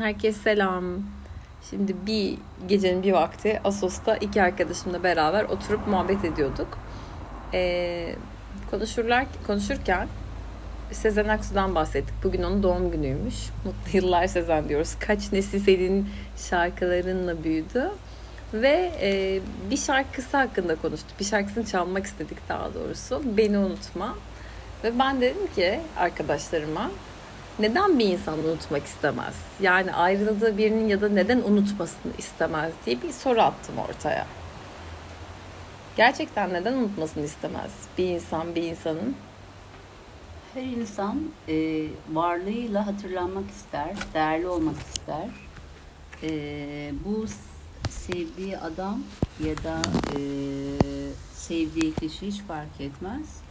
Herkese selam. Şimdi bir gecenin bir vakti Asos'ta iki arkadaşımla beraber oturup muhabbet ediyorduk. Ee, konuşurlar, konuşurken Sezen Aksu'dan bahsettik. Bugün onun doğum günüymüş. Mutlu yıllar Sezen diyoruz. Kaç nesil senin şarkılarınla büyüdü. Ve e, bir şarkısı hakkında konuştuk. Bir şarkısını çalmak istedik daha doğrusu. Beni unutma. Ve ben dedim ki arkadaşlarıma neden bir insan unutmak istemez? Yani ayrıldığı birinin ya da neden unutmasını istemez diye bir soru attım ortaya. Gerçekten neden unutmasını istemez bir insan bir insanın? Her insan e, varlığıyla hatırlanmak ister, değerli olmak ister. E, bu sevdiği adam ya da e, sevdiği kişi hiç fark etmez.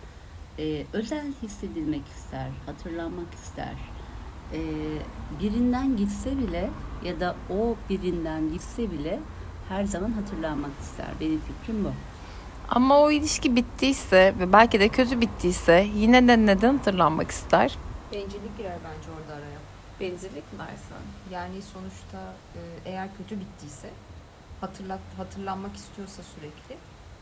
E, özel hissedilmek ister, hatırlanmak ister. E, birinden gitse bile ya da o birinden gitse bile her zaman hatırlanmak ister. Benim fikrim bu. Ama o ilişki bittiyse ve belki de kötü bittiyse yine de neden hatırlanmak ister? Bencillik girer bence orada araya. Bencillik mi dersen? Yani sonuçta e, eğer kötü bittiyse hatırlat hatırlanmak istiyorsa sürekli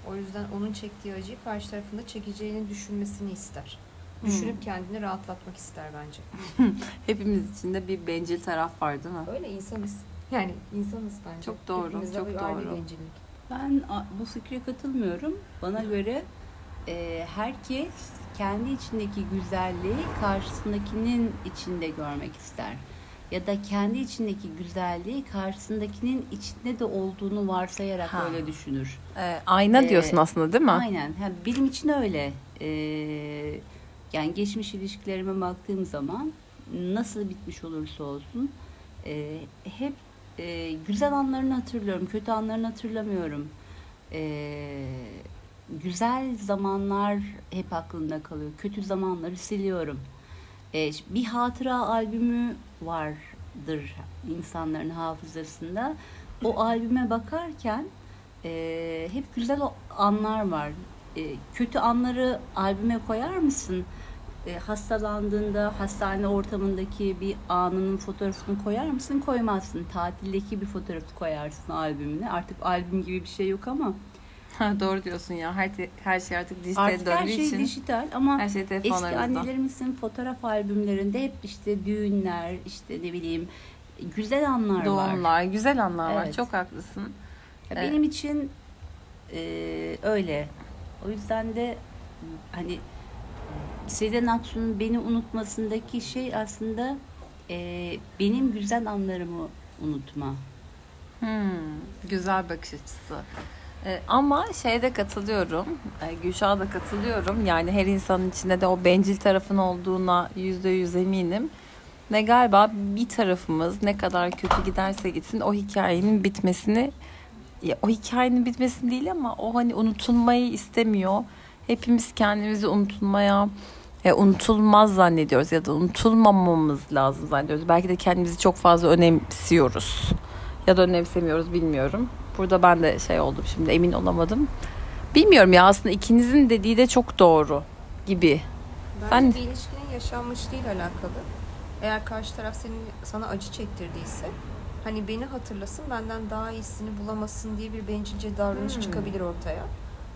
o yüzden onun çektiği acıyı karşı tarafında çekeceğini düşünmesini ister. Hmm. Düşünüp kendini rahatlatmak ister bence. Hepimiz içinde bir bencil taraf var değil mi? Öyle insanız. Yani insanız bence. Çok doğru, Hepimizde çok doğru. bencillik. Ben bu fikre katılmıyorum. Bana göre e, herkes kendi içindeki güzelliği karşısındakinin içinde görmek ister. Ya da kendi içindeki güzelliği karşısındakinin içinde de olduğunu varsayarak Ha. öyle düşünür. Ee, ayna Ee, diyorsun aslında değil mi? Aynen. Ha, benim için öyle. E, yani geçmiş ilişkilerime baktığım zaman nasıl bitmiş olursa olsun e, hep e, güzel anlarını hatırlıyorum, kötü anlarını hatırlamıyorum. E, güzel zamanlar hep aklımda kalıyor. Kötü zamanları siliyorum. E, bir hatıra albümü vardır insanların hafızasında. O albüme bakarken e, hep güzel o anlar var. E, kötü anları albüme koyar mısın? E, hastalandığında hastane ortamındaki bir anının fotoğrafını koyar mısın? Koymazsın. Tatildeki bir fotoğrafı koyarsın albümüne. Artık albüm gibi bir şey yok ama doğru diyorsun ya. Her, her şey artık dijitale artık her şey için dijital ama her şey eski annelerimizin fotoğraf albümlerinde hep işte düğünler, işte ne bileyim güzel anlar var. Doğumlar, güzel anlar var. Evet. Çok haklısın. Ya Evet. Benim için e, öyle. O yüzden de hani Sezen Aksu'nun beni unutmasındaki şey aslında e, benim güzel anlarımı unutma. Hmm, güzel bakış açısı. Ee, ama şeyde katılıyorum. E, Gülşah'a da katılıyorum. Yani her insanın içinde de o bencil tarafın olduğuna yüzde yüz eminim. Ve galiba bir tarafımız ne kadar kötü giderse gitsin o hikayenin bitmesini o hikayenin bitmesini değil ama o hani unutulmayı istemiyor. Hepimiz kendimizi unutulmaya e, unutulmaz zannediyoruz ya da unutulmamamız lazım zannediyoruz. Belki de kendimizi çok fazla önemsiyoruz ya da önemsemiyoruz bilmiyorum. Burada ben de şey oldum şimdi emin olamadım. Bilmiyorum ya aslında ikinizin dediği de çok doğru gibi. Bence Sen- bir ilişkinin yaşanmışlığıyla alakalı. Eğer karşı taraf senin sana acı çektirdiyse hani beni hatırlasın benden daha iyisini bulamasın diye bir bencilce davranış Hmm. çıkabilir ortaya.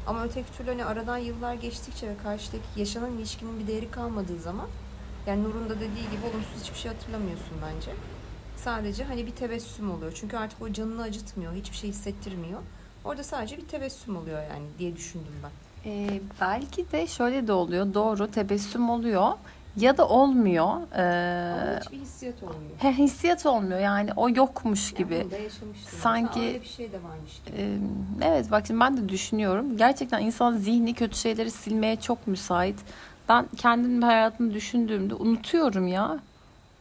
Ama öteki türlü hani aradan yıllar geçtikçe ve karşıdaki yaşanan ilişkinin bir değeri kalmadığı zaman yani Nur'un da dediği gibi olumsuz hiçbir şey hatırlamıyorsun bence. Sadece hani bir tebessüm oluyor. Çünkü artık o canını acıtmıyor, hiçbir şey hissettirmiyor. Orada sadece bir tebessüm oluyor yani diye düşündüm ben. Ee, belki de şöyle de oluyor doğru tebessüm oluyor ya da olmuyor. Ama Ee, hiçbir hissiyat olmuyor. he, hissiyat olmuyor yani o yokmuş gibi. Yani. Sanki- öyle bir şey de varmış gibi. Ee, Evet bak şimdi ben de düşünüyorum. Gerçekten insan zihni kötü şeyleri silmeye çok müsait. Ben kendim hayatımı düşündüğümde unutuyorum ya.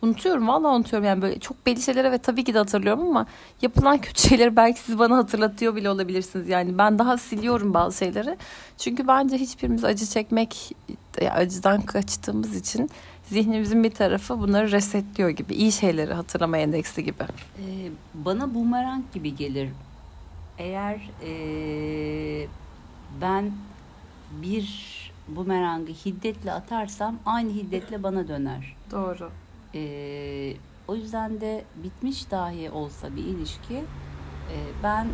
Unutuyorum vallahi unutuyorum yani böyle çok belli şeyleri ve tabii ki de hatırlıyorum ama yapılan kötü şeyleri belki siz bana hatırlatıyor bile olabilirsiniz. Yani ben daha siliyorum bazı şeyleri. Çünkü bence hiçbirimiz acı çekmek acıdan kaçtığımız için zihnimizin bir tarafı bunları resetliyor gibi. iyi şeyleri hatırlama endeksi gibi. E, bana bumerang gibi gelir. Eğer e, ben bir bumerangı hiddetle atarsam aynı hiddetle bana döner. Doğru. Ee, o yüzden de bitmiş dahi olsa bir ilişki e, ben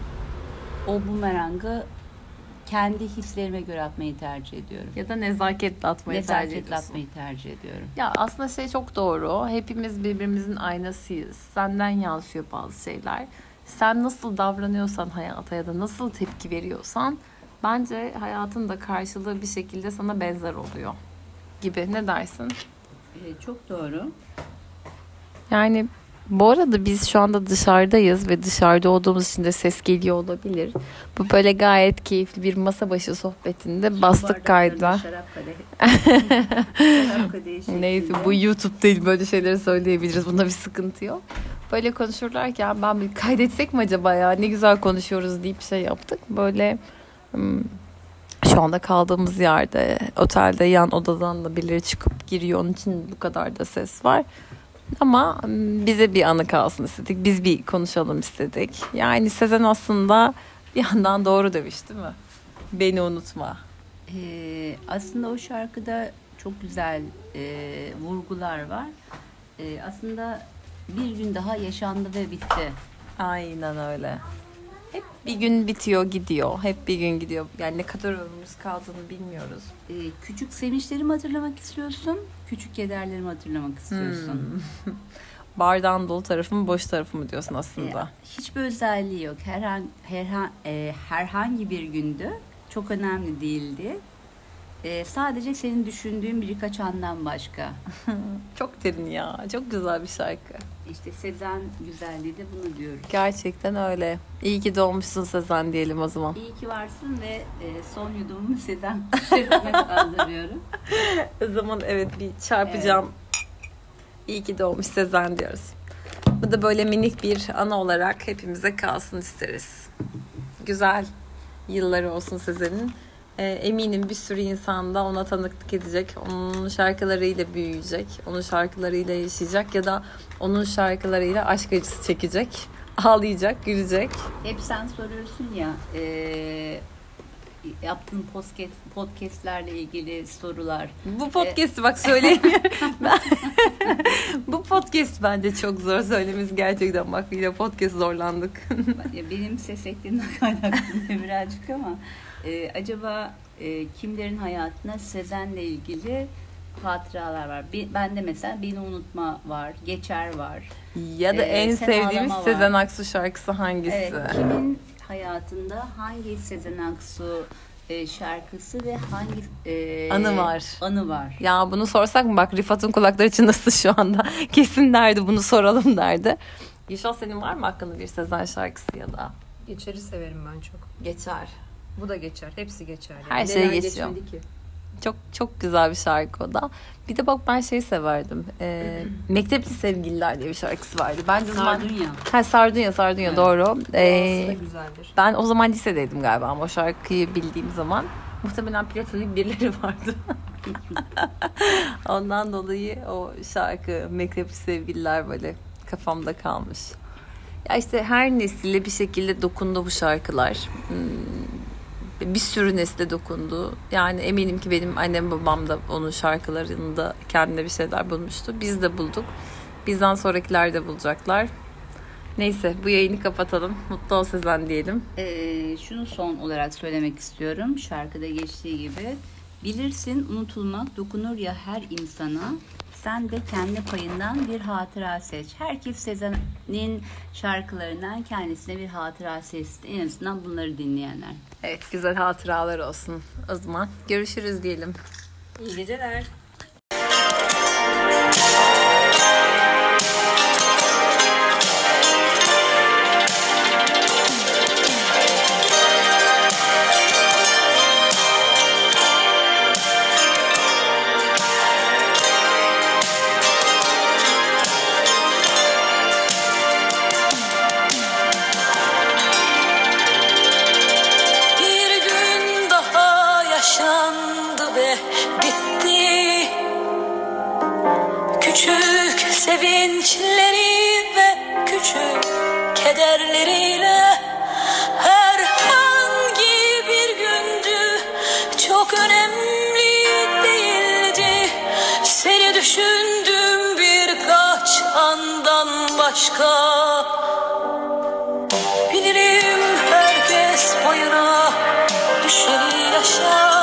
o bumerangı kendi hislerime göre atmayı tercih ediyorum. Ya da nezaketle atmayı tercih Nezaketle ediyorsun. atmayı tercih ediyorum. Ya aslında şey çok doğru. Hepimiz birbirimizin aynasıyız. Senden yansıyor bazı şeyler. Sen nasıl davranıyorsan hayata ya da nasıl tepki veriyorsan bence hayatın da karşılığı bir şekilde sana benzer oluyor gibi. Ne dersin? E, çok doğru. Yani bu arada biz şu anda dışarıdayız ve dışarıda olduğumuz için de ses geliyor olabilir. Bu böyle gayet keyifli bir masa başı sohbetinde bastık kayda. Neyse bu YouTube değil böyle şeyleri söyleyebiliriz. Bunda bir sıkıntı yok. Böyle konuşurlarken ben bir kaydetsek mi acaba ya ne güzel konuşuyoruz deyip şey yaptık. Böyle hmm, şu anda kaldığımız yerde otelde yan odadan da birileri çıkıp giriyor. Onun için bu kadar da ses var. Ama bize bir anı kalsın istedik. Biz bir konuşalım istedik. Yani Sezen aslında bir yandan doğru demiş değil mi? Beni unutma. Ee, aslında o şarkıda çok güzel e, vurgular var. E, aslında bir gün daha yaşandı ve bitti. Aynen öyle. Hep bir gün bitiyor gidiyor. Hep bir gün gidiyor. Yani ne kadar ömrümüz kaldığını bilmiyoruz. E, küçük sevinçlerimi hatırlamak istiyorsun, küçük kederlerimi hatırlamak istiyorsun. Hmm. Bardağın dolu tarafı mı boş tarafı mı diyorsun aslında. E, hiçbir özelliği yok. Herhangi, herhan, e, herhangi bir gündü. Çok önemli değildi. E, sadece senin düşündüğün birkaç andan başka. Çok derin ya. Çok güzel bir şarkı. İşte Sezen güzelliği de bunu diyoruz. Gerçekten öyle. İyi ki doğmuşsun Sezen diyelim o zaman. İyi ki varsın ve e, son yudumumu Sezen şerefine kaldırıyorum. O zaman evet bir çarpacağım. İyi ki doğmuş Sezen diyoruz. Bu da böyle minik bir ana olarak hepimize kalsın isteriz. Güzel yılları olsun Sezen'in. Ee, eminim bir sürü insan da ona tanıklık edecek. Onun şarkılarıyla büyüyecek. Onun şarkılarıyla yaşayacak ya da onun şarkılarıyla aşk acısı çekecek. Ağlayacak, gülecek. Hep sen soruyorsun ya e, yaptığın podcast, podcastlerle ilgili sorular. Bu podcast'i bak söyleyemiyorum. Ben- Bu podcast bence çok zor söylemesi gerçekten. Bak yine podcast zorlandık. Benim ses eklimden kaynaklı birazcık ama e, acaba e, kimlerin hayatına Sezen'le ilgili hatıralar var. Bir, bende mesela Beni Unutma var, Geçer var. Ya da Ee, en sevdiğimiz var. Sezen Aksu şarkısı hangisi? Evet, kimin hayatında hangi Sezen Aksu e, şarkısı ve hangi e, Anı var. Anı var. Ya bunu sorsak mı? Bak Rifat'ın kulakları çınlasın şu anda. Kesin derdi bunu soralım derdi. Gülşah senin var mı hakkında bir Sezen şarkısı ya da? Geçeri severim ben çok. Geçer. Bu da geçer. Hepsi geçer. Yani. Her şey Neler geçiyor. geçmedi ki? Çok çok güzel bir şarkı o da. Bir de bak ben şey severdim. Ee, Mektepli Sevgililer diye bir şarkısı vardı. Ben de o zaman... Sardunya. Ha Sardunya, Sardunya Evet. doğru. Güzeldir. ben o zaman lisedeydim galiba ama o şarkıyı bildiğim zaman muhtemelen platonik birileri vardı. Ondan dolayı o şarkı Mektepli Sevgililer böyle kafamda kalmış. Ya işte her nesile bir şekilde dokundu bu şarkılar. Hmm, Bir sürü nesle dokundu. Yani eminim ki benim annem babam da onun şarkılarında kendine bir şeyler bulmuştu. Biz de bulduk. Bizden sonrakiler de bulacaklar. Neyse bu yayını kapatalım. Mutlu ol Sezen diyelim. Ee, şunu son olarak söylemek istiyorum. Şarkıda geçtiği gibi. Bilirsin unutulmak dokunur ya her insana. Sen de kendi payından bir hatıra seç. Herkes Sezen'in şarkılarından kendisine bir hatıra seçti. En azından bunları dinleyenler. Evet güzel hatıralar olsun. O zaman görüşürüz diyelim. İyi geceler. Başka. Bilirim herkes payına düşeni yaşar